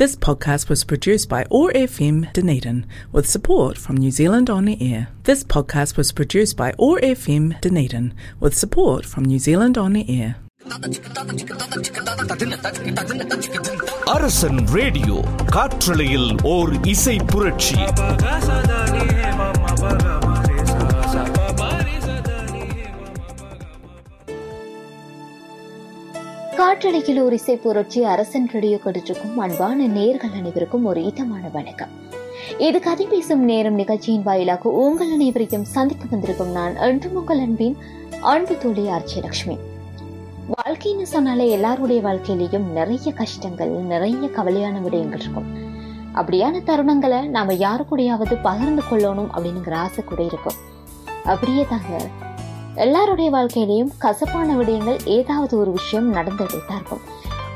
This podcast was produced by OAR FM Dunedin with support from New Zealand On the Air. This podcast was produced by OAR FM Dunedin with support from New Zealand On the Air. அரசன் radio காற்றலையில் ஓர் இசை புரட்சி காற்றலையில் ஒரு இசை புரட்சி அரசன் radio கடிச்சிருக்கும் அன்பான நேர்கள் அனைவருக்கும் ஒரு இதமான வணக்கம். இது கதை பேசும் நேரம் நிகழ்ச்சியின் வாயிலாக உங்கள் அனைவரையும் சந்திக்க வந்திருக்கும் நான் என்றும் உங்கள் அன்பின் அன்பு தோழி ஆர்ச்சியலட்சுமி வாழ்க்கைன்னு சொன்னாலே எல்லாருடைய வாழ்க்கையிலையும் நிறைய கஷ்டங்கள் நிறைய கவலையான விடயங்கள் இருக்கும். அப்படியான தருணங்களை நாம யாரு கூடயாவது பகிர்ந்து கொள்ளணும் அப்படிங்கிற ஆசை கூட இருக்கும். அப்படியே தாங்க எல்லாருடைய வாழ்க்கையிலையும் கசப்பான விடயங்கள் ஏதாவது ஒரு விஷயம் நடந்துகிட்டே தான் இருக்கும்.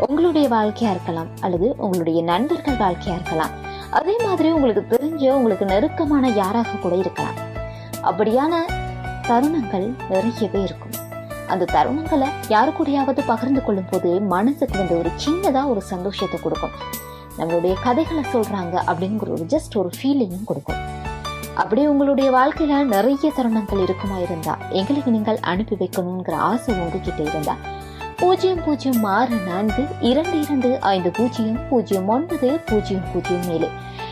உங்களுடைய வாழ்க்கையா இருக்கலாம் அல்லது உங்களுடைய நண்பர்கள் வாழ்க்கையா இருக்கலாம். அதே மாதிரி உங்களுக்கு தெரிஞ்ச உங்களுக்கு நெருக்கமான யாராக கூட இருக்கலாம். அப்படியான தருணங்கள் நிறையவே இருக்கும். அந்த தருணங்களை யாரு கூடயாவது பகிர்ந்து கொள்ளும் போது மனசுக்கு வந்து ஒரு சின்னதா ஒரு சந்தோஷத்தை கொடுக்கும். நம்மளுடைய கதைகளை சொல்றாங்க அப்படிங்கிற ஒரு ஜஸ்ட் ஒரு ஃபீலிங்கும் கொடுக்கும். அப்படி உங்களுடைய வாழ்க்கையில நிறைய தருணங்கள் இருக்குமா இருந்தா எங்களுக்கு நீங்கள் அனுப்பி வைக்கணுங்கிற ஆசை உங்ககிட்ட இருந்தா பூஜ்ஜியம் பூஜ்ஜியம் ஆறு நான்கு இரண்டு இரண்டு ஐந்து பூஜ்ஜியம் பூஜ்ஜியம் ஒன்பது பூஜ்ஜியம் பூஜ்ஜியம் ஏழு.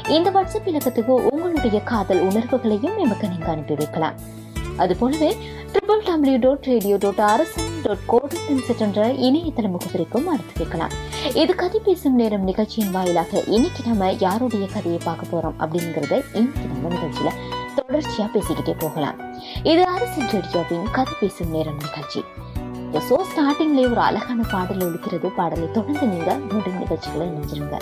இந்த வாட்ஸ்அப் இலக்கத்துக்கு உங்களுடைய காதல் உணர்வுகளையும் எமக்கு நீங்க அனுப்பி வைக்கலாம். அதுபோலவே triple W dot radio dot Arasan dot com என்ற இணையதள முகவரிக்கும் அனுப்பி வைக்கலாம் இது கதை பேசும் நேரம் நிகழ்ச்சியின் வாயிலாக இன்னைக்கு நம்ம யாருடைய கதையை பார்க்க போறோம் அப்படிங்கறத இன்னைக்கு நம்ம நிகழ்ச்சியில தொடர்ச்சியா பேசிக்கிட்டே போகலாம். இது அரசன் ரேடியோவின் கதை பேசும் நேரம் நிகழ்ச்சி. ஸோ ஸ்டார்டிங்லேயே ஒரு அழகான பாடல் ஒழிக்கிறது பாடலை தொடர்ந்து நீங்கள் மீண்டும் நிகழ்ச்சிகளை இணைஞ்சிருங்க.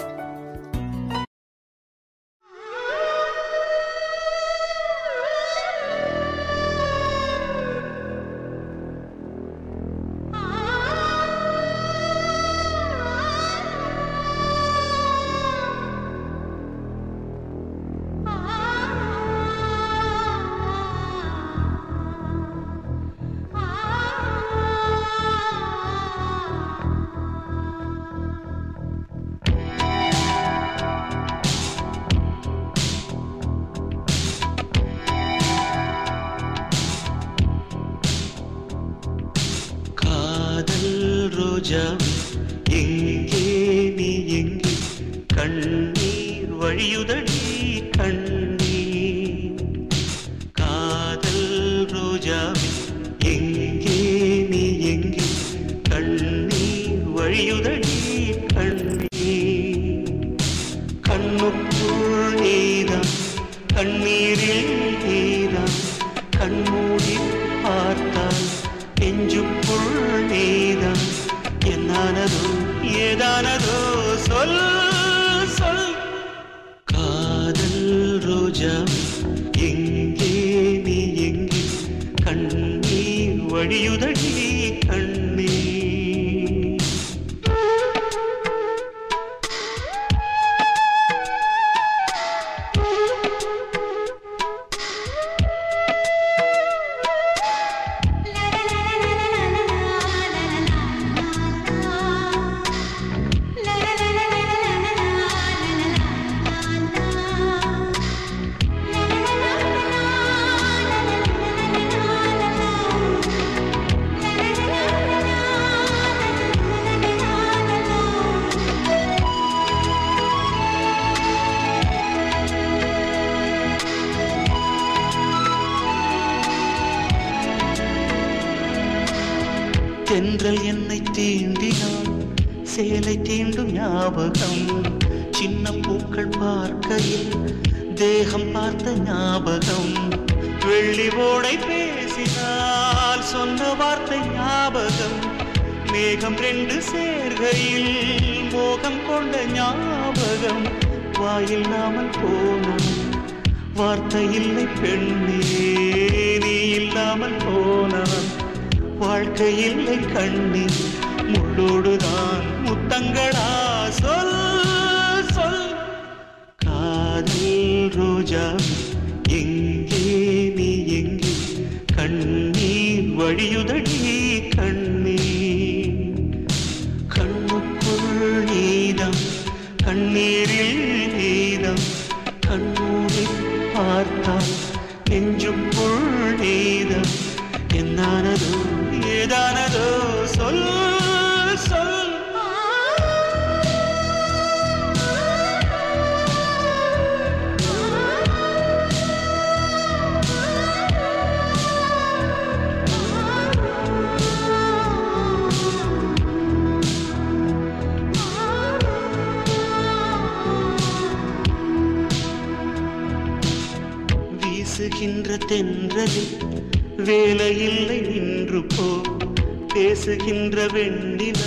வீசுகின்ற வெண்ணில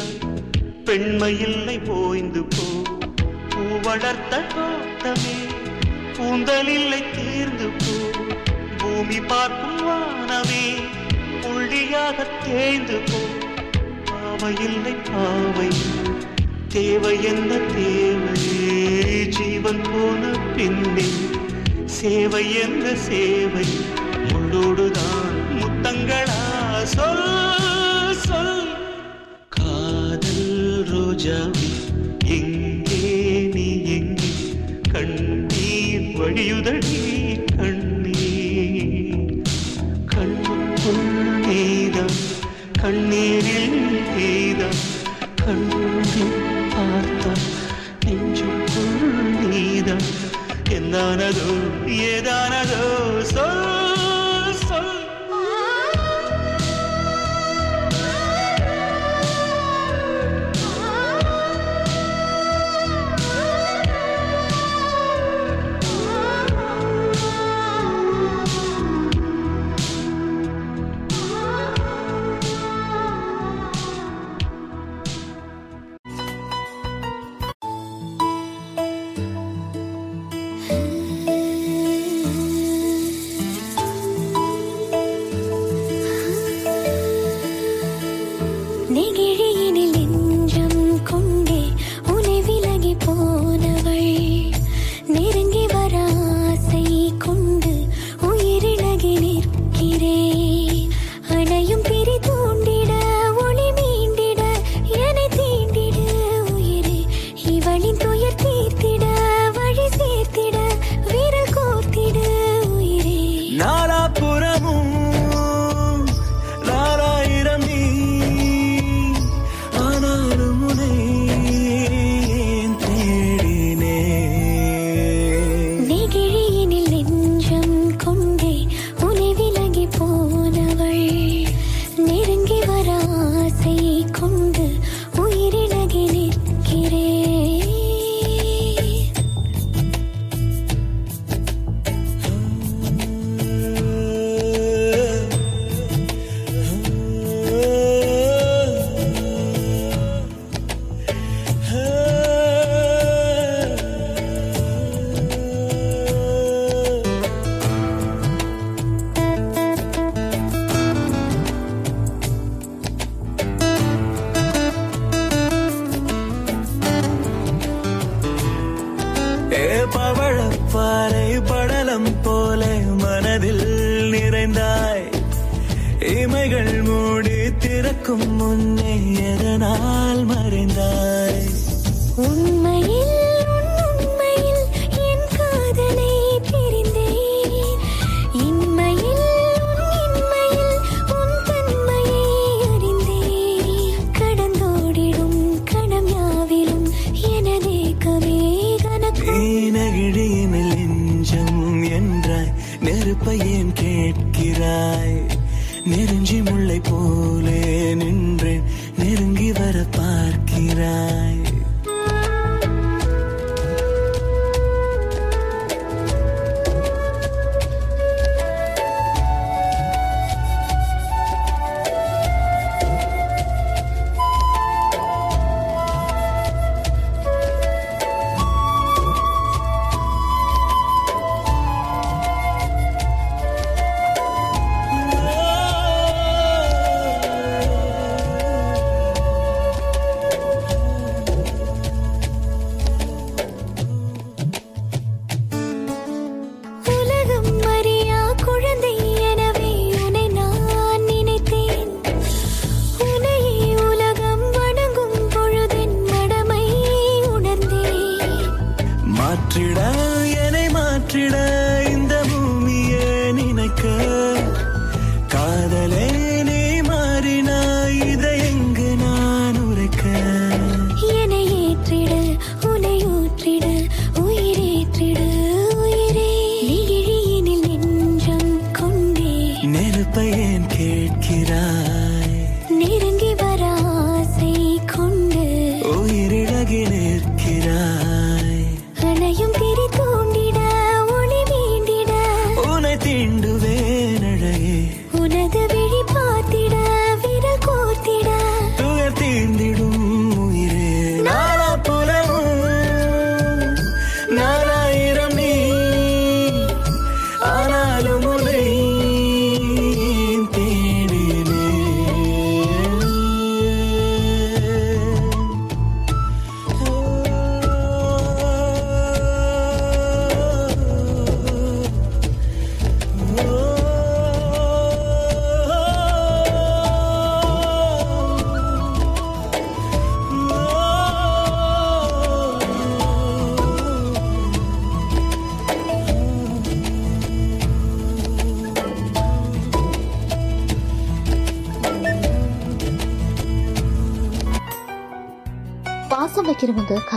பெண்மையில்லை போய்ந்து போ. பூ வளர்த்த தோட்டமே கூந்தலில்லை தீர்ந்து போ. பூமி பார்க்கும் வானமே புள்ளியாக தேய்ந்து போ. பாவையில்லை பாவை தேவை என்ன தேவையே. ஜீவன் போன பின்னே சேவை என்ன சேவை?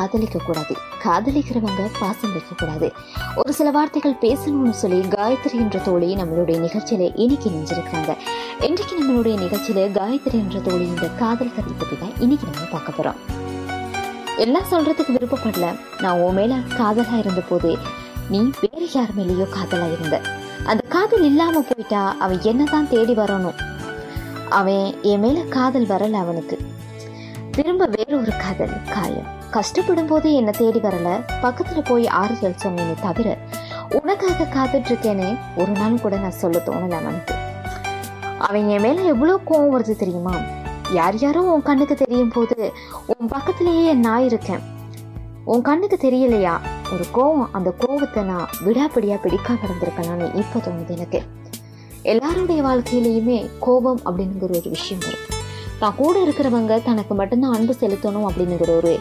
காதலிக்க கூடாது காதலிக்கிறவங்க பாசம் வைக்க கூடாது ஒரு சில வார்த்தைகள் பேசணும்னு சொல்லி காயத்ரி என்ற தோழி நம்மளுடைய நிகழ்ச்சியில இன்னைக்கு நெஞ்சிருக்காங்க இன்றைக்கு நம்மளுடைய நிகழ்ச்சியில காயத்ரி என்ற தோழி இந்த காதல் கதை பத்தி தான் இன்னைக்கு நம்ம பார்க்க போறோம். எல்லாம் சொல்றதுக்கு விருப்பப்படல. நான் உன் மேல காதலா இருந்த போது நீ வேற யார் மேலேயோ காதலா இருந்த. அந்த காதல் இல்லாம போயிட்டா அவன் என்னதான் தேடி வரணும் அவன் என் மேல காதல் வரல அவனுக்கு. திரும்ப வேற ஒரு காதல் காயம். கஷ்டப்படும் போது என்ன தேடி வரல. பக்கத்துல போய் ஆறுதல் சொன்னேனே தவிர உனக்காக காத்துட்டு இருக்கேனே ஒரு நாள் கூட நான் சொல்ல தோணல அவனுக்கு அவன் என் மேல எவ்வளவு கோவம் வருது தெரியுமா? யார் யாரோ உன் கண்ணுக்கு தெரியும் போது உன் பக்கத்திலேயே நான் இருக்கேன். உன் கண்ணுக்கு தெரியலையா? ஒரு கோவம் அந்த கோவத்தை நான் விடாப்பிடியா பிடிக்காம இருந்திருக்கலாம்னு இப்ப தோணுது எனக்கு. எல்லாருடைய வாழ்க்கையிலையுமே கோபம் அப்படிங்கிற ஒரு விஷயம் வரும். தான் கூட இருக்கிறவங்க தனக்கு மட்டும்தான் அன்பு செலுத்தணும் அப்படிங்கிற ஒரு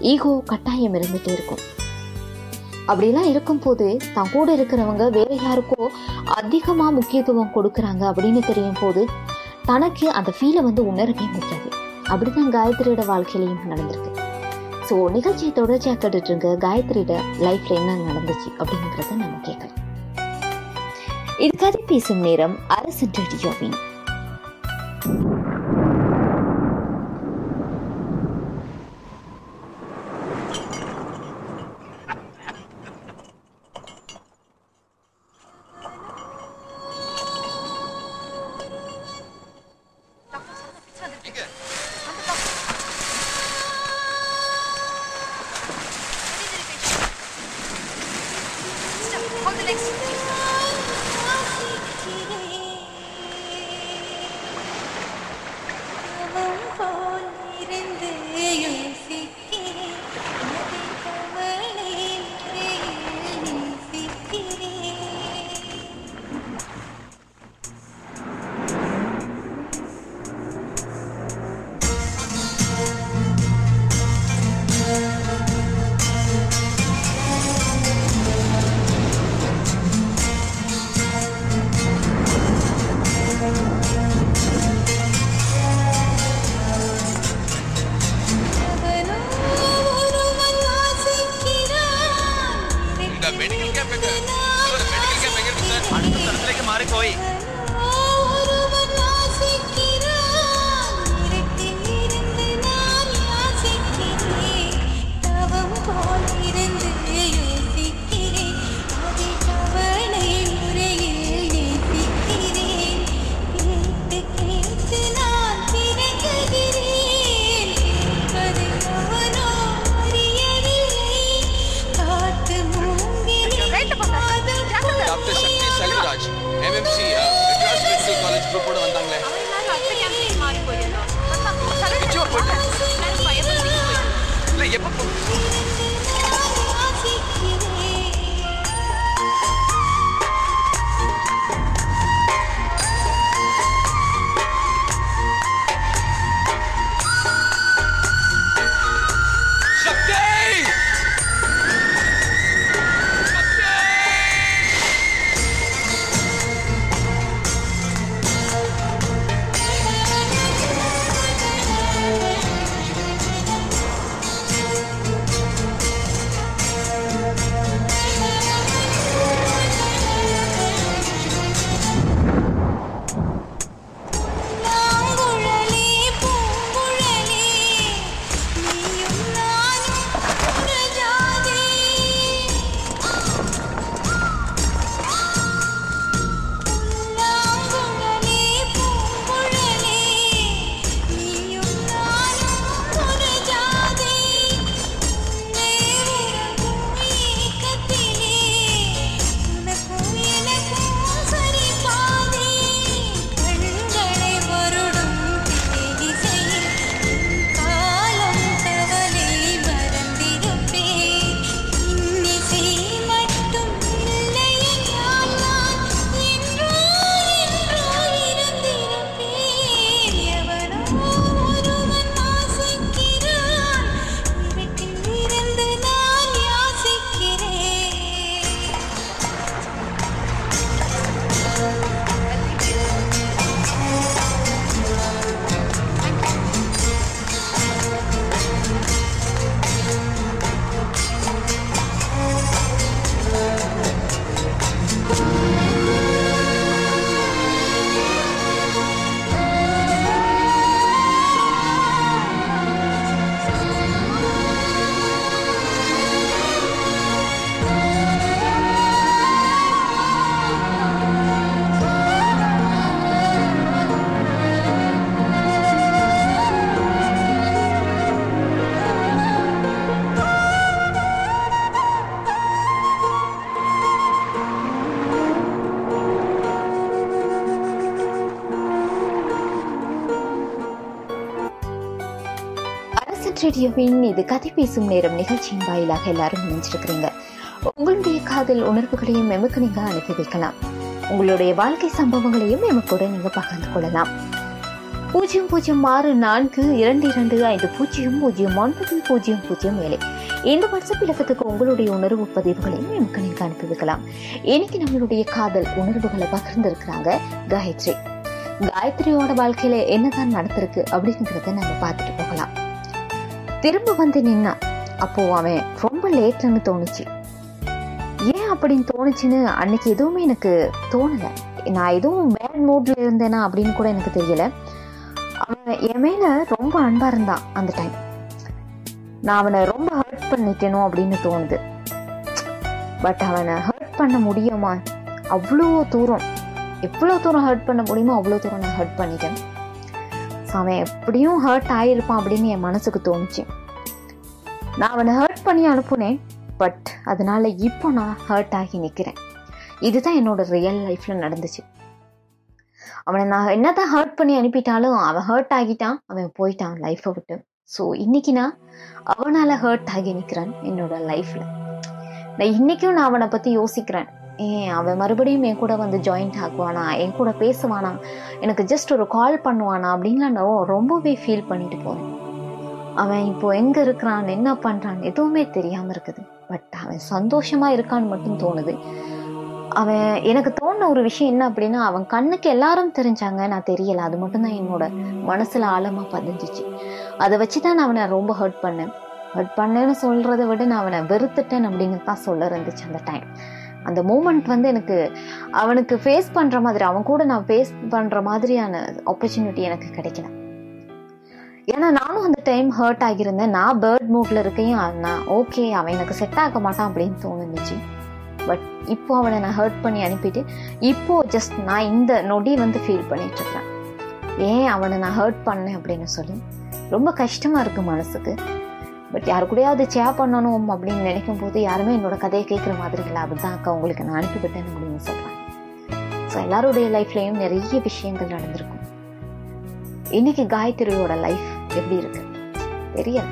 ஈகோ கட்டாயம் இருந்துட்டே இருக்கும். அப்படிலாம் இருக்கும்போது தான் கூட இருக்கிறவங்க வேற யாருக்கோ அதிகமா முக்கியத்துவம் கொடுக்கறாங்க அப்படின்னு தெரியும் போது தனக்கு அந்த ஃபீலை வந்து உணரவே முடியாது. அப்படிதான் காயத்ரியோட வாழ்க்கையிலையும் நடந்திருக்கு. ஸோ நிகழ்ச்சியை தொடர்ச்சியாக கேட்டுட்டு இருங்க காயத்ரியோட லைஃப்ல என்ன நடந்துச்சு அப்படிங்கிறத நம்ம கேட்கலாம். இது கதை பேசும் நேரம் அரசு ரேடியோவின் ரேடியோவின் இது கதை பேசும் நேரம் நிகழ்ச்சியின் வாயிலாக எல்லாரும் நினைச்சிருக்கிறீங்க உங்களுடைய காதல் உணர்வுகளையும் எமக்கு நீங்க அனுப்பி வைக்கலாம். உங்களுடைய வாழ்க்கை சம்பவங்களையும் எமக்கூட நீங்க பகிர்ந்து கொள்ளலாம். பூஜ்ஜியம் பூஜ்ஜியம் ஆறு நான்கு இரண்டு இரண்டு ஐந்து பூஜ்ஜியம் பூஜ்ஜியம் ஒன்பது பூஜ்ஜியம் பூஜ்ஜியம் ஏழு. இந்த வாட்ஸ்அப் இலக்கத்துக்கு உங்களுடைய உணர்வு பதிவுகளையும் எமக்கு நீங்க அனுப்பி வைக்கலாம். இன்னைக்கு நம்மளுடைய காதல் உணர்வுகளை பகிர்ந்திருக்கிறாங்க காயத்ரி. காயத்ரியோட வாழ்க்கையில என்னதான் நடந்திருக்கு அப்படிங்கிறத நம்ம பார்த்துட்டு போகலாம். திரும்ப வந்து நின்னான் அப்போ அவன் ரொம்ப லேட்லன்னு தோணுச்சு. ஏன் அப்படின்னு தோணுச்சுன்னு அன்னைக்கு எதுவுமே எனக்கு தோணல. நான் எதுவும் பேட் மூட்ல இருந்தேனா அப்படின்னு கூட எனக்கு தெரியல. அவன் என் மேல ரொம்ப அன்பா இருந்தான் அந்த டைம் நான் அவனை ரொம்ப ஹர்ட் பண்ணிட்டேனோ அப்படின்னு தோணுது. பட் அவனை ஹர்ட் பண்ண முடியுமா? அவ்வளோ தூரம். எவ்வளோ தூரம் ஹர்ட் பண்ண முடியுமோ அவ்வளோ தூரம் நான் ஹர்ட் பண்ணிட்டேன். அவன் எப்படியும் ஹர்ட் ஆகிருப்பான் அப்படின்னு என் மனசுக்கு தோணுச்சு. நான் அவனை ஹர்ட் பண்ணி அனுப்புனேன் பட் அதனால இப்போ நான் ஹர்ட் ஆகி நிற்கிறேன் இதுதான் என்னோட ரியல் லைஃப்பில் நடந்துச்சு. அவனை நான் என்னதான் ஹர்ட் பண்ணி அனுப்பிட்டாலும் அவன் ஹர்ட் ஆகிட்டான் அவன் போயிட்டான் லைஃப்பை விட்டு. ஸோ இன்னைக்கு நான் அவனால் ஹர்ட் ஆகி நிற்கிறேன் என்னோட லைஃப்பில் நான் இன்னைக்கும் நான் அவனை பற்றி யோசிக்கிறேன். ஏன் அவன் மறுபடியும் என் கூட வந்து ஜாயிண்ட் ஆகுவானா என் கூட பேசுவானா? எனக்கு ஜஸ்ட் ஒரு கால் பண்ணுவானா? அப்படின்லாம் நான் ரொம்பவே ஃபீல் பண்ணிட்டு போகிறேன் அவன் இப்போ எங்கே இருக்கிறான்? என்ன பண்ணுறான் எதுவுமே தெரியாமல் இருக்குது. பட் அவன் சந்தோஷமாக இருக்கான்னு மட்டும் தோணுது. அவன் எனக்கு தோணுன ஒரு விஷயம் என்ன அப்படின்னா அவன் கண்ணுக்கு எல்லாரும் தெரிஞ்சாங்க. நான் தெரியல. அது மட்டும்தான் என்னோட மனசில் ஆழமாக பதிஞ்சிச்சு. அதை வச்சு தான் நான் அவனை ரொம்ப ஹர்ட் பண்ணேன். ஹர்ட் பண்ணேன்னு சொல்கிறத விட நான் அவனை வெறுத்துட்டேன் அப்படின்னு தான் சொல்ல இருந்துச்சு அந்த டைம் அந்த மூமெண்ட் வந்து எனக்கு அவனுக்கு ஃபேஸ் பண்ற மாதிரி அவன் கூட நான் ஃபேஸ் பண்ற மாதிரியான ஆப்பர்ச்சுனிட்டி எனக்கு கிடைக்கல. ஏன்னா நானும் அந்த டைம் ஹர்ட் ஆகியிருந்தேன். நான் பேர்ட் மூட்ல இருக்கையும் நான் ஓகே அவன் எனக்கு செட் ஆக மாட்டான் அப்படின்னு தோணுச்சு. பட் இப்போ அவனை நான் ஹர்ட் பண்ணி அனுப்பிட்டு இப்போ ஜஸ்ட் நான் இந்த நொடி வந்து ஃபீல் பண்ணிட்டு இருக்கிறேன் ஏன் அவனை நான் ஹர்ட் பண்ணேன் அப்படின்னு சொல்லி ரொம்ப கஷ்டமா இருக்கு மனசுக்கு. பட் யாரு கூடயாவது சேர் பண்ணணும் அப்படின்னு நினைக்கும் போது யாருமே என்னோட கதையை கேட்குற மாதிரி இல்லை. அப்படிதான் அக்கா உங்களுக்கு நான் அனுப்பிவிட்டேன் அப்படின்னு சொல்றாங்க ஸோ எல்லாருடைய லைஃப்லையும் நிறைய விஷயங்கள் நடந்திருக்கும். இன்னைக்கு காயத்ரியோட லைஃப் எப்படி இருக்கு? தெரியல.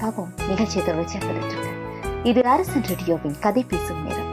பார்ப்போம். நிகழ்ச்சியை தொடர்ச்சியாக கிடைச்சிருக்கு இது அரசன் ரேடியோவின் கதை பேசும் நேரம்.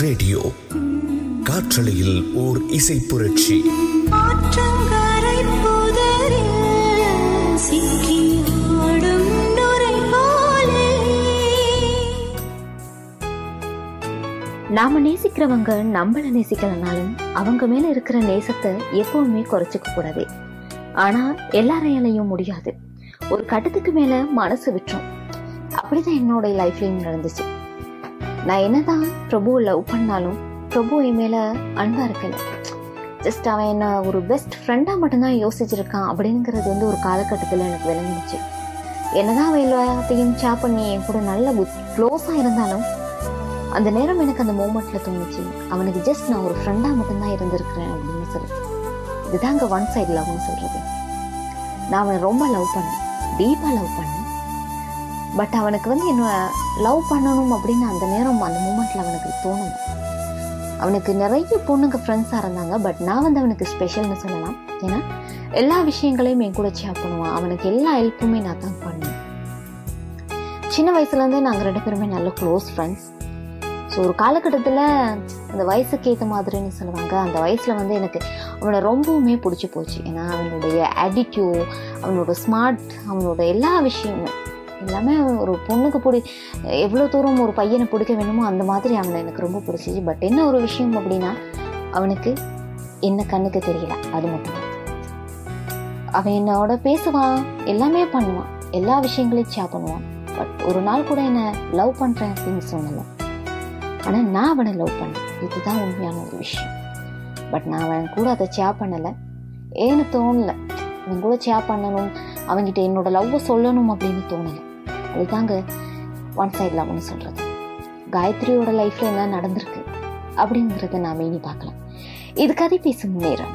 ரேடியோ. காற்றலையில் ஓர் இசை புரட்சி. நாம நேசிக்கிறவங்க நம்மள நேசிக்கலனாலும் அவங்க மேல இருக்கிற நேசத்தை எப்பவுமே குறைச்சிக்க கூடாது. ஆனா எல்லாரையாலையும் முடியாது. ஒரு கட்டத்துக்கு மேல மனசு விட்டுரும். அப்படிதான் என்னோட லைஃப்லயும் நடந்துச்சு. நான் என்னதான் பிரபுவை லவ் பண்ணாலும் பிரபு என் மேல அன்பா இருக்கல. ஜஸ்ட் அவன் என்ன ஒரு பெஸ்ட் ஃப்ரெண்டாக மட்டும்தான் யோசிச்சிருக்கான் அப்படிங்கிறது வந்து ஒரு காலகட்டத்தில் எனக்கு விளங்குச்சு என்னதான் அவன் எல்லாத்தையும் சேப் பண்ணி என் கூட நல்ல க்ளோஸாக இருந்தாலும் அந்த நேரம் எனக்கு அந்த மூமெண்ட்ல தோணுச்சு. அவனுக்கு ஜஸ்ட் நான் ஒரு ஃப்ரெண்டாக மட்டும்தான் இருந்திருக்கிறேன் அப்படின்னு சொல்லி. இதுதாங்க ஒன் சைடு லவ்னு சொல்கிறது நான் அவனை ரொம்ப லவ் பண்ணேன். டீப்பாக லவ் பண்ணேன். பட் அவனுக்கு வந்து என்ன லவ் பண்ணணும் அப்படின்னு அந்த நேரம் அந்த மூமெண்ட்டில் அவனுக்கு தோணும் அவனுக்கு நிறைய பொண்ணுங்க ஃப்ரெண்ட்ஸாக இருந்தாங்க. பட் நான் வந்து அவனுக்கு ஸ்பெஷல்னு சொல்லலாம். ஏன்னா எல்லா விஷயங்களையும் என் கூட ஷேர் பண்ணுவான். அவனுக்கு எல்லா ஹெல்ப்புமே நான் தான் பண்ணுவேன். சின்ன வயசுலேருந்தே நாங்கள் ரெண்டு பேருமே நல்ல க்ளோஸ் ஃப்ரெண்ட்ஸ் ஸோ ஒரு காலகட்டத்தில் அந்த வயசுக்கு ஏற்ற மாதிரின்னு சொல்லுவாங்க. அந்த வயசில் வந்து எனக்கு அவனை ரொம்பவுமே பிடிச்சி போச்சு. ஏன்னா அவனுடைய ஆட்டிடியூட் அவனோட ஸ்மார்ட் அவனோட எல்லா விஷயமும். எல்லாமே ஒரு பொண்ணுக்கு பிடி எவ்வளோ தூரம் ஒரு பையனை பிடிக்க வேணுமோ அந்த மாதிரி அவனை எனக்கு ரொம்ப பிடிச்சிச்சு. பட் என்ன ஒரு விஷயம் அப்படின்னா அவனுக்கு என்ன கண்ணுக்கு தெரியல அது மட்டும் அவன் என்னோட பேசுவான் எல்லாமே பண்ணுவான் எல்லா விஷயங்களையும் ஷேர் பண்ணுவான். பட் ஒரு நாள் கூட என்னை லவ் பண்ணுறேன் அப்படின்னு சொல்லலை. ஆனால் நான் அவனை லவ் பண்ணேன் இதுதான் உண்மையான ஒரு விஷயம். பட் நான் அவன் கூட அதை ஷேர் பண்ணலை. ஏன்னு தோணலை. அவன் கூட ஷேர் பண்ணணும் அவன்கிட்ட என்னோட லவ்வை சொல்லணும் அப்படின்னு தோணலை. அதுதாங்க ஒன் சைட் லவ்னு சொல்கிறது காயத்ரியோட லைஃப்பில் என்ன நடந்திருக்கு அப்படிங்கிறத நாம் இனி பார்க்கலாம். இது கதை பேசும் நேரம்.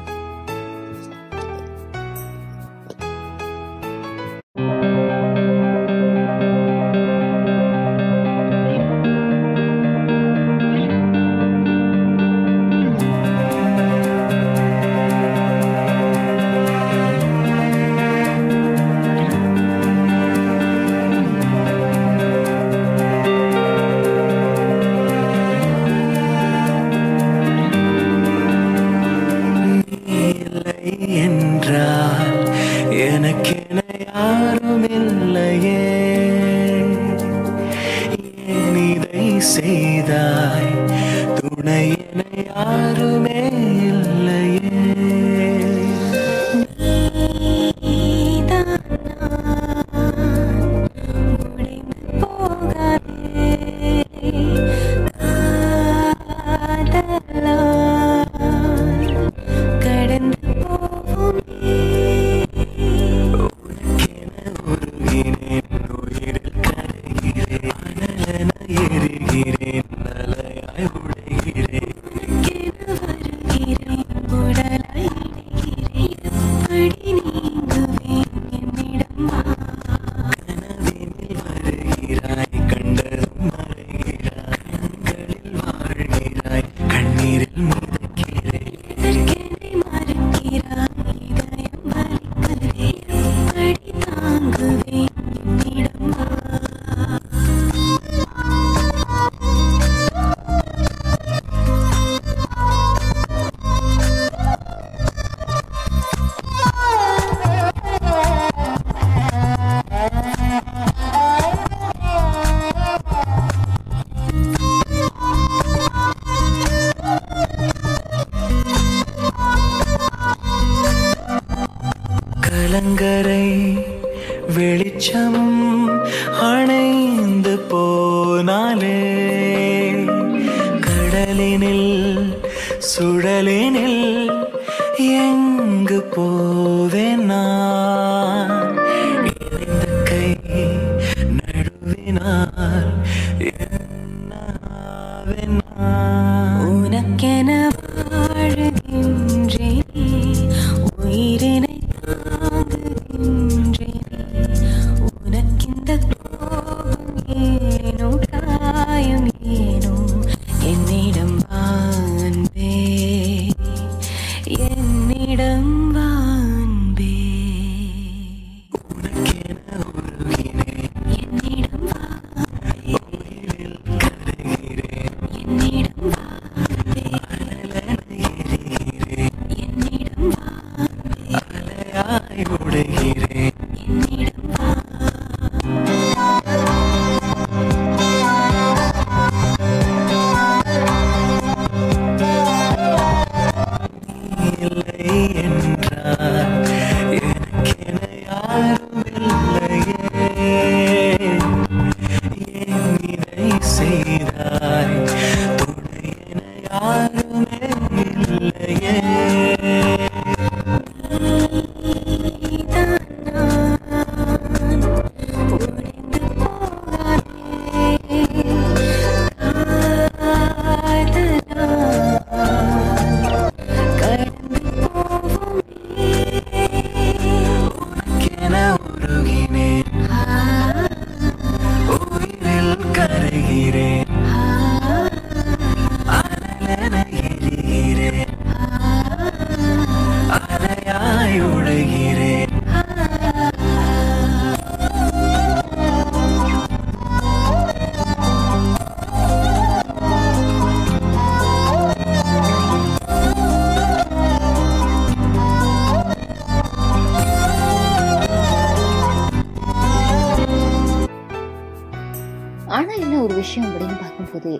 விஷயம் அப்படின்னு பார்க்கும்போது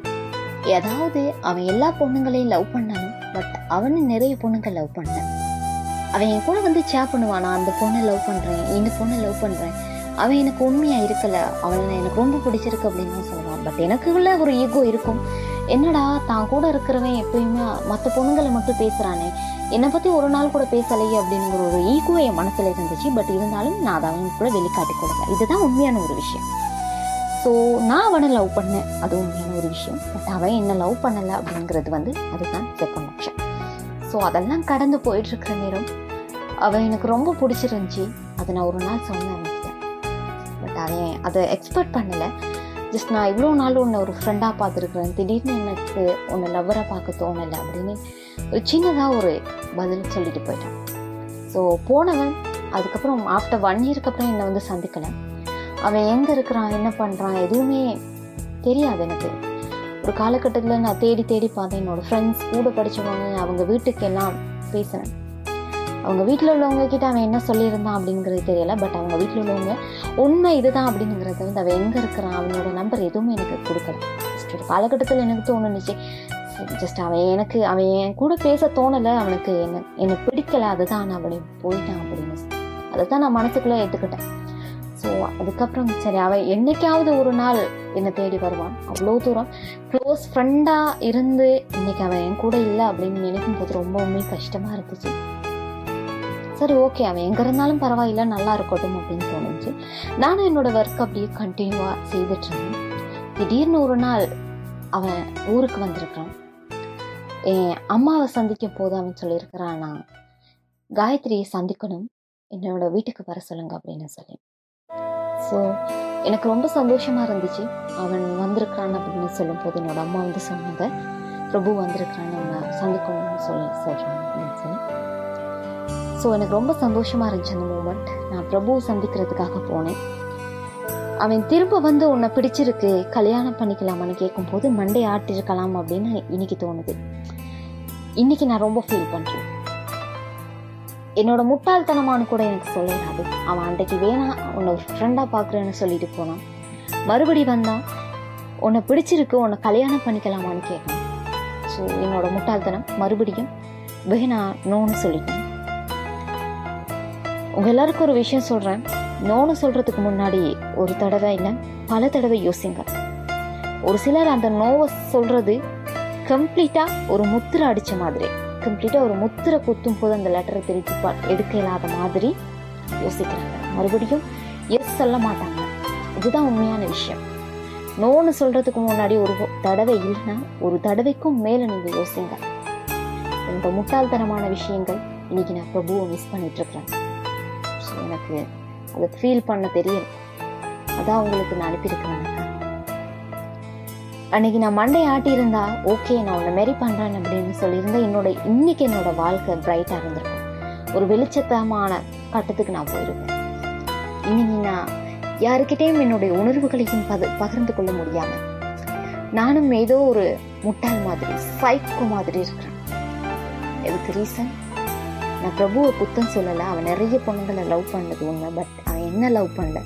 ஏதாவது அவன் எல்லா பொண்ணுங்களையும் லவ் பண்ணாலும் பட் அவனு நிறைய பொண்ணுங்க லவ் பண்ணான் அவன் என் கூட வந்து சே பண்ணுவான் நான் அந்த பொண்ணை லவ் பண்ணுறேன் இந்த பொண்ணை லவ் பண்ணுறேன் அவன் எனக்கு உண்மையாக இருக்கல அவன் எனக்கு ரொம்ப பிடிச்சிருக்கு அப்படின்னு சொல்லுவான். பட் எனக்குள்ள ஒரு ஈகோ இருக்கும். என்னடா தான் கூட இருக்கிறவன் எப்பயுமே மற்ற பொண்ணுங்களை மட்டும் பேசுகிறானே என்னை பற்றி ஒரு நாள் கூட பேசலையே அப்படிங்கிற ஒரு ஈகோ என் மனசில் இருந்துச்சு. பட் இருந்தாலும் நான் அதை அவங்க கூட வெளிக்காட்டி கொடுங்க இதுதான் உண்மையான ஒரு விஷயம். ஸோ நான் அவனை லவ் பண்ணேன். அது உண்மையான ஒரு விஷயம். பட் அவன் என்ன லவ் பண்ணலை அப்படிங்கிறது வந்து அதுதான் செகண்ட் ஆப்ஷன் ஸோ அதெல்லாம் கடந்து போயிட்டு இருக்கிற நேரம் அவன் எனக்கு ரொம்ப பிடிச்சிருந்துச்சி. அதை நான் ஒரு நாள் சொன்னேன் அவன்கிட்ட பட் அவன் அதை எக்ஸ்பெக்ட் பண்ணலை. ஜஸ்ட் நான் இவ்வளோ நாள் உன்னை ஒரு ஃப்ரெண்டாக பார்த்துருக்குறேன். திடீர்னு எனக்கு உன்னை லவ்வராக பார்க்க தோணலை அப்படின்னு ஒரு சின்னதாக ஒரு பதில் சொல்லிட்டு போயிட்டான். ஸோ போனவன் அதுக்கப்புறம் ஆஃப்டர் ஒன் இயருக்கு அப்புறம் என்னை வந்து சந்திக்கலை. அவன் எங்க இருக்கிறான் என்ன பண்றான் எதுவுமே தெரியாது எனக்கு. ஒரு காலகட்டத்தில் நான் தேடி தேடி பார்த்தேன். என்னோட ஃப்ரெண்ட்ஸ் கூட படித்தவங்க அவங்க வீட்டுக்கு எல்லாம் பேசினேன் அவங்க வீட்டில் உள்ளவங்க கிட்ட அவன் என்ன சொல்லியிருந்தான் அப்படிங்கிறது தெரியல. பட் அவங்க வீட்டில் உள்ளவங்க உண்மை இதுதான் அப்படிங்கிறத வந்து அவன் எங்கே இருக்கிறான் அவனோட நம்பர் எதுவுமே எனக்கு கொடுக்கல. ஜஸ்ட் ஒரு காலகட்டத்தில் எனக்கு தோணுச்சு ஜஸ்ட் அவன் எனக்கு அவன் என் கூட பேச தோணலை. அவனுக்கு என்ன என்னை பிடிக்கல. அதுதான் நான் அப்படி போயிட்டான் அப்படின்னு. அதை தான் நான் மனசுக்குள்ளே ஏற்றுக்கிட்டேன் ஸோ அதுக்கப்புறம் சரி அவன் என்னைக்காவது ஒரு நாள் என்னை தேடி வருவான் அவ்வளோ தூரம். க்ளோஸ் ஃப்ரெண்டாக இருந்து இன்னைக்கு அவன் என் கூட இல்லை அப்படின்னு நினைக்கும் போது ரொம்பவுமே கஷ்டமாக இருந்துச்சு. சரி ஓகே அவன் எங்கே இருந்தாலும் பரவாயில்ல நல்லா இருக்கட்டும் அப்படின்னு தோணுச்சு. நானும் என்னோட ஒர்க் அப்படியே கண்டினியூவாக செய்துட்டு இருந்தேன். திடீர்னு ஒரு நாள் அவன் ஊருக்கு வந்திருக்கான் என் அம்மாவை சந்திக்கும் போது அவன் சொல்லியிருக்கிறான்? நான் காயத்ரியை சந்திக்கணும். என்னோட வீட்டுக்கு வர சொல்லுங்க அப்படின்னு சொல்லி. ஸோ எனக்கு ரொம்ப சந்தோஷமாக இருந்துச்சு. அவன் வந்திருக்கான் அப்படின்னு சொல்லும் போது என்னோட அம்மா வந்து சொன்னாங்க. பிரபு வந்திருக்கான்னு அவனை சந்திக்கணும்னு சொல்லி சார் அப்படின்னு சொல்லி. ஸோ எனக்கு ரொம்ப சந்தோஷமாக இருந்துச்சு அந்த மூமெண்ட் நான் பிரபுவை சந்திக்கிறதுக்காக போனேன். அவன் திரும்ப வந்து உன்னை பிடிச்சிருக்கு கல்யாணம் பண்ணிக்கலாமான்னு கேட்கும்போது மண்டே ஆட்டிருக்கலாம் அப்படின்னு இன்னைக்கு தோணுது. இன்னைக்கு நான் ரொம்ப ஃபீல் பண்ணுறேன் என்னோட முட்டாள்தனமானு கூட எனக்கு சொல்லிடாது. அவன் அன்றைக்கு வேணா உன்னை ஒரு ஃப்ரெண்டாக பார்க்குறேன்னு சொல்லிட்டு போனான். மறுபடி வந்தான் உன்னை பிடிச்சிருக்கு உன்னை கல்யாணம் பண்ணிக்கலாமான்னு கேட்டான். ஸோ என்னோட முட்டாள்தனம் மறுபடியும் வேணா நோன்னு சொல்லிட்டேன். உங்கள் எல்லாருக்கும் ஒரு விஷயம் சொல்கிறேன் நோன்னு சொல்கிறதுக்கு முன்னாடி ஒரு தடவை இல்லை பல தடவை யோசிங்க. ஒரு சிலர் அந்த நோவை சொல்கிறது கம்ப்ளீட்டாக ஒரு முத்திரை அடித்த மாதிரி. கம்ப்ளீட்டா ஒரு முத்திரை குத்தும் போது அந்த லெட்டரை திருப்பி எடுக்க இல்லாத மாதிரி யோசிக்கிறாங்க. மறுபடியும் எஸ் சொல்ல மாட்டாங்க. இதுதான் உண்மையான விஷயம். நோன்னு சொல்றதுக்கு முன்னாடி ஒரு தடவை இல்லைன்னா ஒரு தடவைக்கும் மேல நீங்கள் யோசிங்க. ரொம்ப முட்டாள்தனமான விஷயங்கள் இன்னைக்கு நான் பிரபுவை மிஸ் பண்ணிட்டு இருக்கிறேன் ஸோ எனக்கு அதை ஃபீல் பண்ண தெரியல அதான் உங்களுக்கு நான் அனுப்பியிருக்கிறேன் அன்னைக்கு நான் மண்டை ஆட்டியிருந்தா ஓகே நான் உன்னை மாரி பண்ணுறேன் அப்படின்னு சொல்லியிருந்தா என்னோட இன்னைக்கு என்னோட வாழ்க்கை பிரைட்டாக இருந்திருக்கும். ஒரு வெளிச்சத்தமான கட்டத்துக்கு நான் போயிருப்பேன். இன்னைக்கு நான் யாருக்கிட்டேயும் என்னுடைய உணர்வுகளையும் பது பகிர்ந்து கொள்ள முடியாம நானும் ஏதோ ஒரு முட்டாள் மாதிரி சைக்கோ மாதிரி இருக்கிறேன். எதுக்கு ரீசன் நான் பிரபுவை குத்தம் சொல்லலை. அவன் நிறைய பொண்ணுங்களை லவ் பண்ணது உண்மை பட் அவன் என்ன லவ் பண்ணல?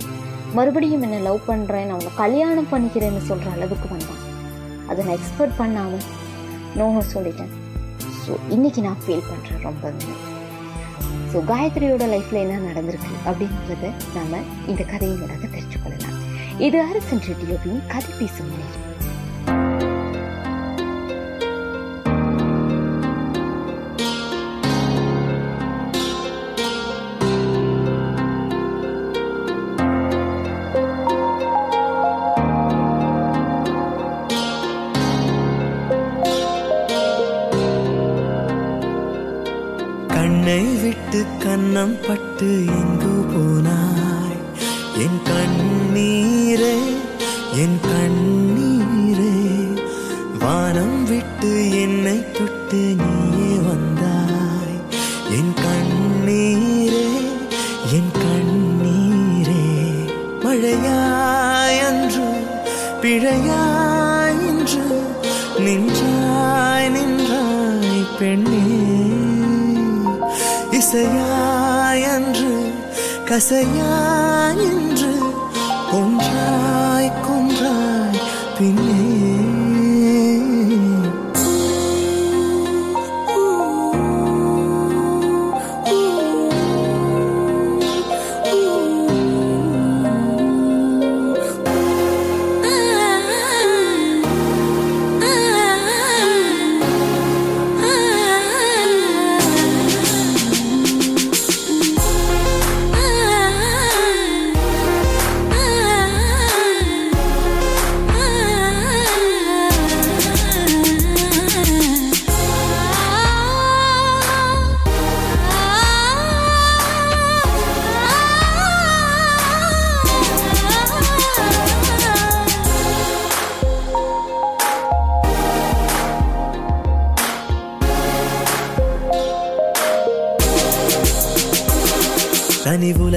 மறுபடியும் என்ன லவ் பண்ணுறேன் நான் உன்னை கல்யாணம் பண்ணிக்கிறேன்னு சொல்கிற அளவுக்கு வந்தான். அதை நான் எக்ஸ்பெக்ட் பண்ணாமல் நோன்னு சொல்லிட்டேன். ஸோ இன்னைக்கு நான் ஃபீல் பண்ணுறேன் ரொம்ப ஸோ காயத்ரியோட லைஃப்பில் என்ன நடந்திருக்கு அப்படின்றத நம்ம இந்த கதையினூடாக தெரிஞ்சுக்கொள்ளலாம். இது அரசன் ரெட்டியோவின் கதை பேசும் நேரம்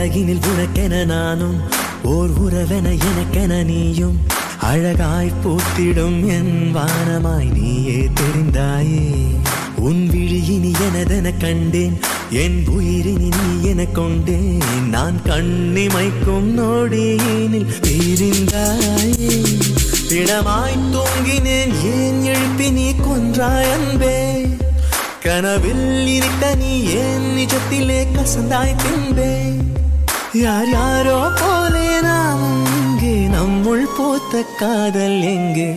தனி உலகினில் உனக்கென நானும் ஓர் உறவென எனக்கென நீயும். அழகாய் பூத்திடும் என் வானமாய் நீயே தெரிந்தாயே. உன் விழியினி எனதென கண்டேன் என் உயிரினி நீ என கொண்டேன். நான் கண்ணிமைக்கும் நோடியினில் பிரிந்தாயே. திடமாய் தூங்கினேன் ஏன் எழுப்பி நீ கொன்றாய் அன்பே? கனவில் இருக்க நீ ஏன் நிஜத்திலே கசந்தாய் பின்பே யார் யாரோ போலே நாம் இங்கே நம்முள் போத்த காதல் எங்கே?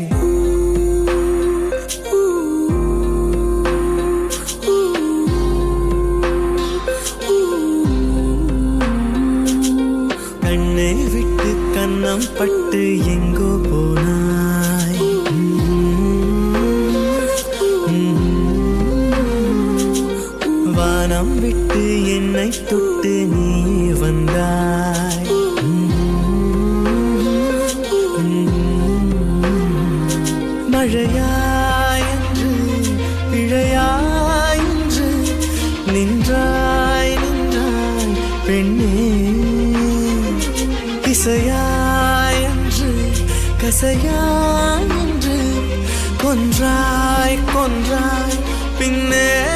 கண்ணை விட்டு கண்ணம் பட்டு எங்கோ கொன்றாய் கொன்றாய். பின்னே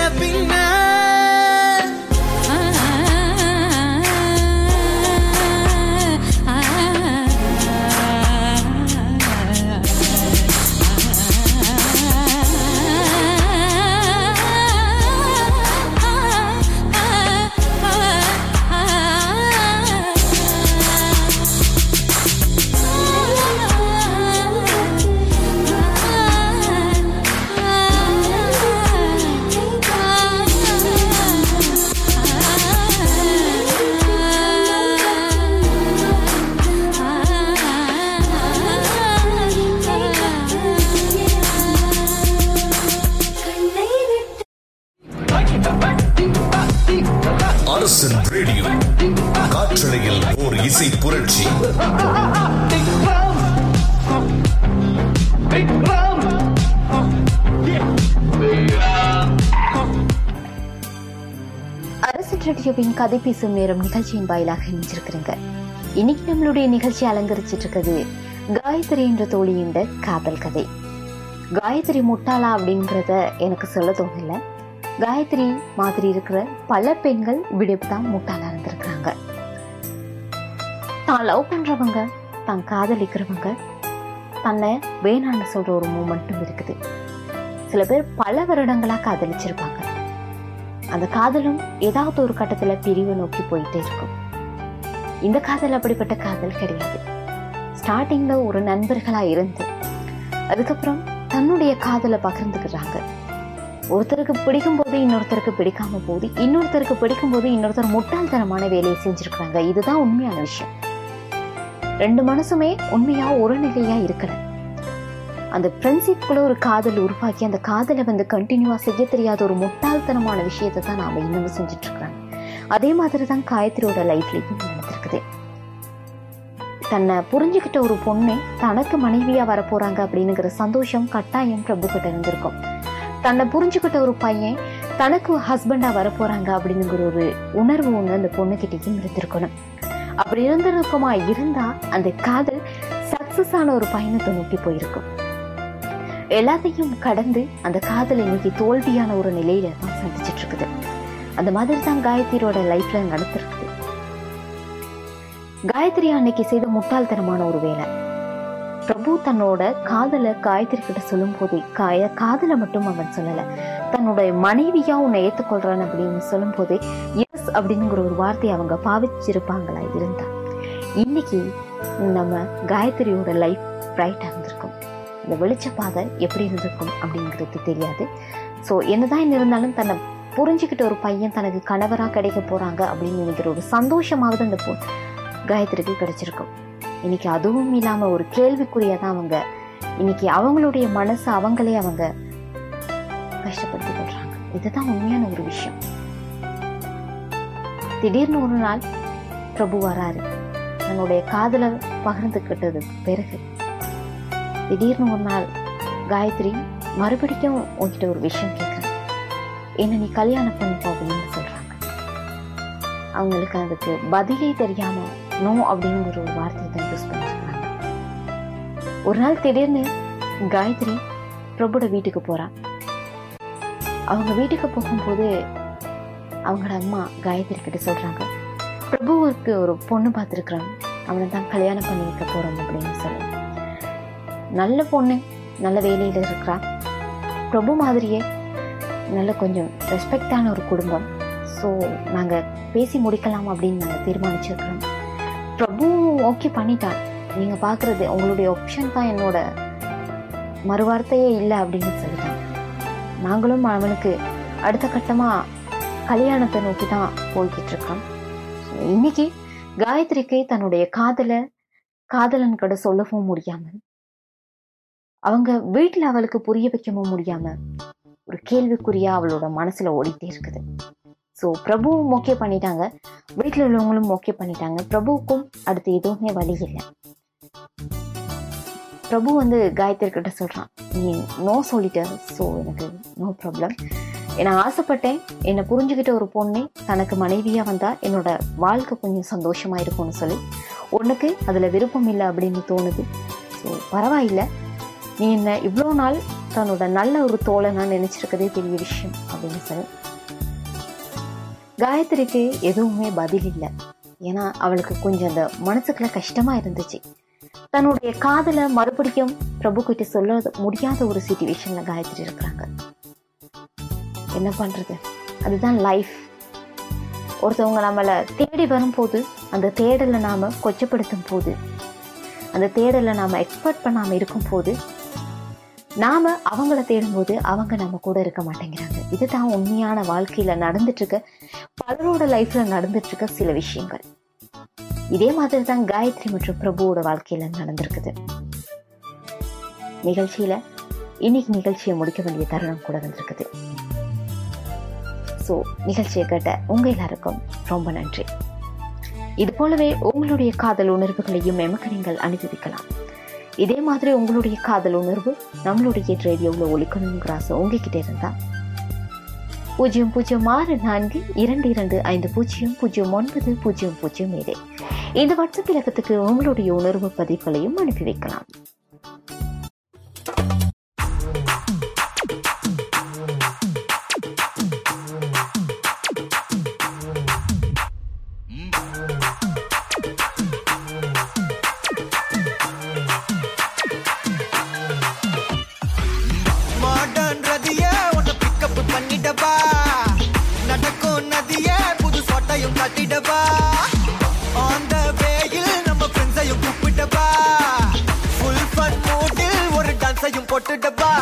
கதை பேசும் நேரம் நிகழ்ச்சியின் வாயிலாக இணைஞ்சிருக்கிறீங்க இன்னைக்கு நம்மளுடைய நிகழ்ச்சி அலங்கரிச்சிட்டு இருக்குது காயத்ரி என்ற தோழியின் காதல் கதை. காயத்ரி முட்டாளா அப்படிங்கிறத எனக்கு சொல்ல தோணல. காயத்ரி மாதிரி இருக்கிற பல பெண்கள் விடுப்பு தான் முட்டாளா இருந்திருக்கிறாங்க. தான் லவ் பண்றவங்க தான் காதலிக்கிறவங்க தன்னை வேணான்னு சொல்ற ஒரு மூமெண்ட்டும் இருக்குது. சில பேர் பல வருடங்களா காதலிச்சிருப்பாங்க. அந்த காதலும் ஏதாவது ஒரு கட்டத்துல பிரிவை நோக்கி போயிட்டே இருக்கும். இந்த காதல் அப்படிப்பட்ட காதல் கிடையாது. ஸ்டார்டிங்ல ஒரு நண்பர்களா இருந்து அதுக்கப்புறம் தன்னுடைய காதலை பகிர்ந்துக்கிறாங்க. ஒருத்தருக்கு பிடிக்கும் போது இன்னொருத்தருக்கு பிடிக்காம போது இன்னொருத்தருக்கு பிடிக்கும் போது இன்னொருத்தர் முட்டாள்தனமான வேலையை செஞ்சிருக்கிறாங்க. இதுதான் உண்மையான விஷயம். ரெண்டு மனசுமே உண்மையா ஒரு நிலையா இருக்கணும். அந்த ஃப்ரெண்ட்ஷிப்குள்ள ஒரு காதல் உருவாக்கி அந்த காதலை வந்து கண்டினியூவா செய்ய தெரியாத ஒரு முட்டாள்தனமான விஷயத்தை தான் நாம இன்னமும் செஞ்சுட்டு இருக்கிறாங்க அதே மாதிரி தான் காயத்ரியோட லைஃப்லயும் நடந்திருக்குது. தன்னை புரிஞ்சுக்கிட்ட ஒரு பொண்ணு தனக்கு மனைவியா வரப்போறாங்க அப்படிங்கிற சந்தோஷம் கட்டாயம் பிரபு கிட்ட இருந்திருக்கும். தன்னை புரிஞ்சுக்கிட்ட ஒரு பையன் தனக்கு ஹஸ்பண்டா வரப்போறாங்க அப்படிங்கிற ஒரு உணர்வு ஒண்ணு அந்த பொண்ணுக்கிட்டேயும் இருந்திருக்கணும். அப்படி இருந்திருக்குமா இருந்தா அந்த காதல் சக்சஸ் ஆன ஒரு பயணத்தை நோக்கி போயிருக்கும். எல்லாத்தையும் கடந்து அந்த காதல் இன்னைக்கு தோல்வியான ஒரு நிலையில தான் சந்திச்சிட்டு இருக்குது அந்த மாதிரி தான் காயத்ரியோட லைஃப்ல நடந்திருக்குது. காயத்ரி அன்னைக்கு செய்த முட்டாள்தனமான ஒரு வேலை. பிரபு தன்னோட காதலை காயத்ரி கிட்ட சொல்லும் போதே காய காதலை மட்டும் அவன் சொல்லல. தன்னோட மனைவியா உன்னை ஏத்துக்கொள்றான் அப்படின்னு சொல்லும் போதே எஸ் அப்படிங்கிற ஒரு வார்த்தையை அவங்க பாவிச்சிருப்பாங்களா இருந்தா. இன்னைக்கு நம்ம காயத்ரியோட லைஃப் பிரைட்டா இருந்திருக்கும் அந்த வெளிச்சப்பாதை எப்படி இருந்திருக்கும் அப்படிங்கிறது தெரியாது. ஸோ என்னதான் இருந்தாலும் தன்னை புரிஞ்சுக்கிட்ட ஒரு பையன் தனக்கு கணவரா கிடைக்க போறாங்க அப்படின்னு நினைக்கிற ஒரு சந்தோஷமாவது அந்த பொ- காயத்ரிக்கு கிடைச்சிருக்கும். இன்னைக்கு அதுவும் இல்லாம ஒரு கேள்விக்குறியா தான் அவங்க. இன்னைக்கு அவங்களுடைய மனசை அவங்களே அவங்க கஷ்டப்படுத்தி கொள்கிறாங்க இதுதான் உண்மையான ஒரு விஷயம். திடீர்னு ஒரு நாள் பிரபு வராரு. தன்னுடைய காதலை பகிர்ந்துக்கிட்டதுக்கு பிறகு திடீர்னு ஒரு நாள் காயத்ரி மறுபடியும் உன்கிட்ட ஒரு விஷயம் கேட்குறேன் என்ன நீ கல்யாணம் பண்ணிக்கோ அப்படின்னு சொல்றாங்க. அவங்களுக்கு அதுக்கு பதிலே தெரியாம நோ அப்படிங்கிற ஒரு வார்த்தையை தான் யூஸ் பண்ணிருக்காங்க. ஒரு நாள் திடீர்னு காயத்ரி பிரபுட வீட்டுக்கு போகிறான் அவங்க வீட்டுக்கு போகும்போது அவங்களோட அம்மா காயத்ரி கிட்ட சொல்றாங்க பிரபுவுக்கு ஒரு பொண்ணு பார்த்துருக்குறான் அவனை தான் கல்யாணம் பண்ணி வைக்க போறோம் அப்படின்னு சொல்லி. நல்ல பொண்ணு நல்ல வேலையில் இருக்கிறா. பிரபு மாதிரியே நல்ல கொஞ்சம் ரெஸ்பெக்டான ஒரு குடும்பம். ஸோ நாங்கள் பேசி முடிக்கலாம் அப்படின்னு நாங்கள் தீர்மானிச்சிருக்கிறோம். பிரபு ஓகே பண்ணிட்டான் நீங்கள் பார்க்குறது உங்களுடைய ஆப்ஷன் தான் என்னோட மறுவார்த்தையே இல்லை அப்படின்னு சொல்லிட்டாங்க. நாங்களும் அவனுக்கு அடுத்த கட்டமாக கல்யாணத்தை நோக்கி தான் போய்கிட்டு இருக்கோம் இன்னைக்கு காயத்ரிக்கு தன்னுடைய காதலை காதலன் கிட்ட சொல்லவும் முடியாமல் அவங்க வீட்டில் அவளுக்கு புரிய வைக்கவும் முடியாம ஒரு கேள்விக்குறியா அவளோட மனசுல ஓடிட்டே இருக்குது. ஸோ பிரபுவும் ஓகே பண்ணிட்டாங்க. வீட்டில் உள்ளவங்களும் ஓகே பண்ணிட்டாங்க. பிரபுவுக்கும் அடுத்து எதுவுமே வழி இல்லை. பிரபு வந்து காயத்ரி சொல்கிறான் சொல்றான் நீ நோ சொல்லிட்ட ஸோ எனக்கு நோ ப்ராப்ளம் நான் ஆசைப்பட்டேன். என்னை புரிஞ்சுக்கிட்ட ஒரு பொண்ணே தனக்கு மனைவியா வந்தா என்னோட வாழ்க்கை கொஞ்சம் சந்தோஷமா இருக்கும்னு சொல்லி. உனக்கு அதுல விருப்பம் இல்லை அப்படின்னு தோணுது. ஸோ பரவாயில்ல. நீ என்ன இவ்வளோ நாள் தன்னோட நல்ல ஒரு தோலை நான் நினைச்சிருக்கதே பெரிய விஷயம் அப்படின்னு சொல்லி. காயத்ரிக்கு எதுவுமே பதில் இல்லை. ஏன்னா அவளுக்கு கொஞ்சம் அந்த மனசுக்குள்ள கஷ்டமா இருந்துச்சு. தன்னுடைய காதலை மறுபடியும் பிரபு கிட்ட சொல்ல முடியாத ஒரு சுச்சுவேஷன்ல காயத்ரி இருக்கிறாங்க. என்ன பண்றது? அதுதான் லைஃப் ஒருத்தவங்க நம்மளை தேடி வரும்போது அந்த தேடலை நாம கொச்சப்படுத்தும் போது அந்த தேடலை நாம எக்ஸ்பெக்ட் பண்ணாம இருக்கும் போது நாம அவங்கள தேடும்போது அவங்க நம்ம கூட இருக்க மாட்டேங்கிறாங்க. இதுதான் உண்மையான வாழ்க்கையில நடந்துட்டு இருக்க பலரோட லைஃப்ல நடந்துட்டு இருக்க சில விஷயங்கள். இதே மாதிரி தான் காயத்ரி மற்றும் பிரபுவோட வாழ்க்கையில நடந்திருக்குது. நிகழ்ச்சியில இன்னைக்கு நிகழ்ச்சியை முடிக்க வேண்டிய தருணம் கூட வந்திருக்குது. ஸோ நிகழ்ச்சியை கேட்ட உங்க எல்லாருக்கும் ரொம்ப நன்றி. இது போலவே உங்களுடைய காதல் உணர்வுகளையும் எமக்கு நீங்கள் அனுபவிக்கலாம். இதே மாதிரி உங்களுடைய காதல் உணர்வு நம்மளுடைய ரேடியோவில் ஒழிக்கணுங்கிற ஆசை உங்ககிட்ட இருந்தா? பூஜ்ஜியம் பூஜ்ஜியம் ஆறு நான்கு இரண்டு இரண்டு ஐந்து பூஜ்ஜியம் பூஜ்ஜியம் ஒன்பது பூஜ்ஜியம் பூஜ்ஜியம் ஏழு. இந்த வாட்ஸ்அப் இலக்கத்துக்கு உங்களுடைய உணர்வு பதிவுகளையும் அனுப்பி வைக்கலாம். கட்டிடவா? ஆன் த வேயில் நம்ம ஃப்ரெண்ட்ஸையும் கூப்பிடவா? ஃபுல் ஃபன் மூட்டில் ஒரு டான்ஸையும் போட்டுடவா?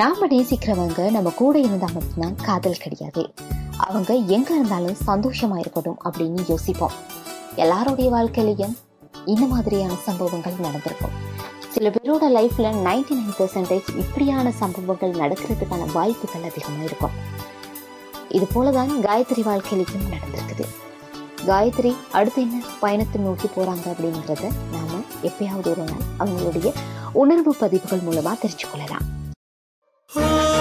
நாம நேசிக்கிறவங்க நம்ம கூட இருந்தால் மட்டும்தான் காதல் கிடையாது. அவங்க எங்க இருந்தாலும் சந்தோஷமா இருக்கட்டும் அப்படின்னு யோசிப்போம். எல்லாருடைய வாழ்க்கையிலையும் இந்த மாதிரியான சம்பவங்கள் நடந்திருக்கும். சில பேரோட லைஃப்ல நைன்டி நைன் பெர்சன்டேஜ் இப்படியான சம்பவங்கள் நடக்கிறதுக்கான வாய்ப்புகள் அதிகமாக இருக்கும். இது போலதான் காயத்ரி வாழ்க்கையிலையும் நடந்திருக்குது. காயத்ரி அடுத்து என்ன பயணத்தை நோக்கி போறாங்க அப்படிங்கிறத நாம எப்பயாவது ஒரு நாள் அவங்களுடைய உணர்வு பதிவுகள் மூலமா தெரிஞ்சு கொள்ளலாம் இன்னைக்கு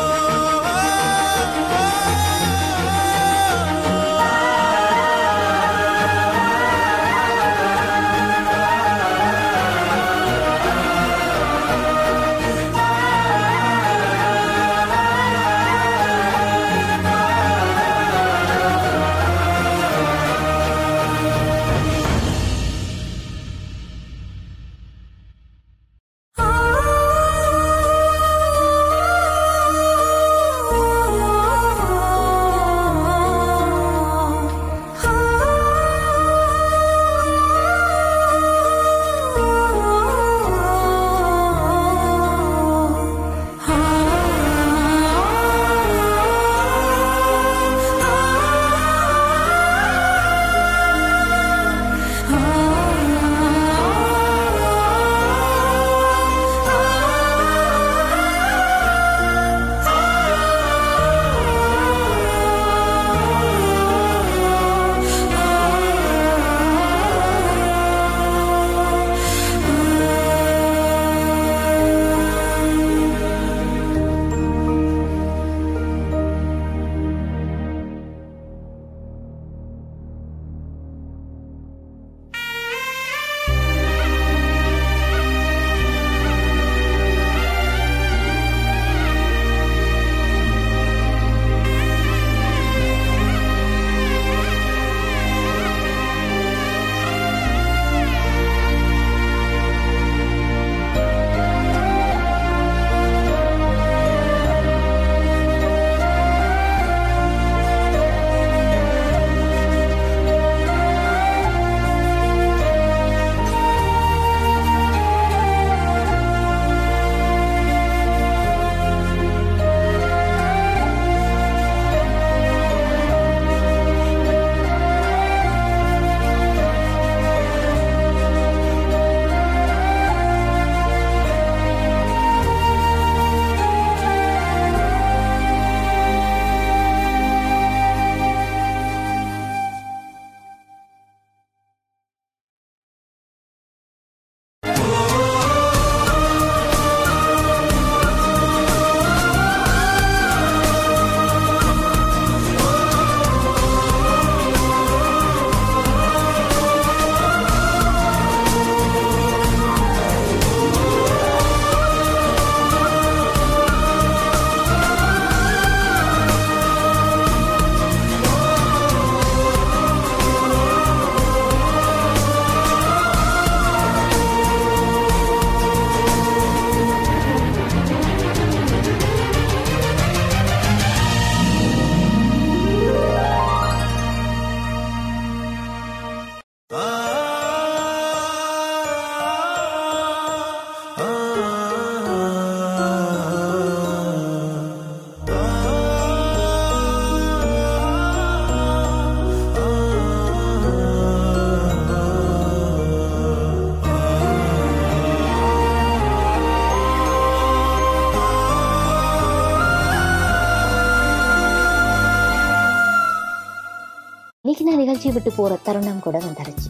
விட்டு போற தருணம் கூட வந்துருச்சு.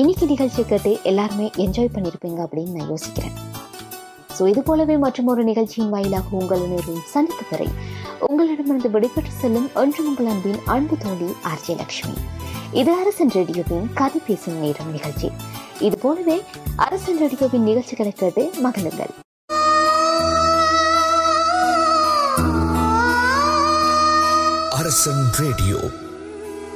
இன்னைக்கு நிகழ்ச்சியை கேட்டு எல்லாருமே என்ஜாய் பண்ணியிருப்பீங்க அப்படின்னு நான் யோசிக்கிறேன். ஸோ இது போலவே மற்றும் ஒரு நிகழ்ச்சியின் வாயிலாக உங்கள் நேரில் சந்திப்பு வரை உங்களிடமிருந்து விடைபெற்று செல்லும் ஒன்று உங்கள் அன்பின் அன்பு தோழி ஆர்ஜே லட்சுமி இது அரசன் ரேடியோவின் கதை பேசும் நேரம் நிகழ்ச்சி. இது போலவே அரசன் ரேடியோவின் நிகழ்ச்சிகளை கேட்டு மகிழுங்கள். அரசன் ரேடியோ.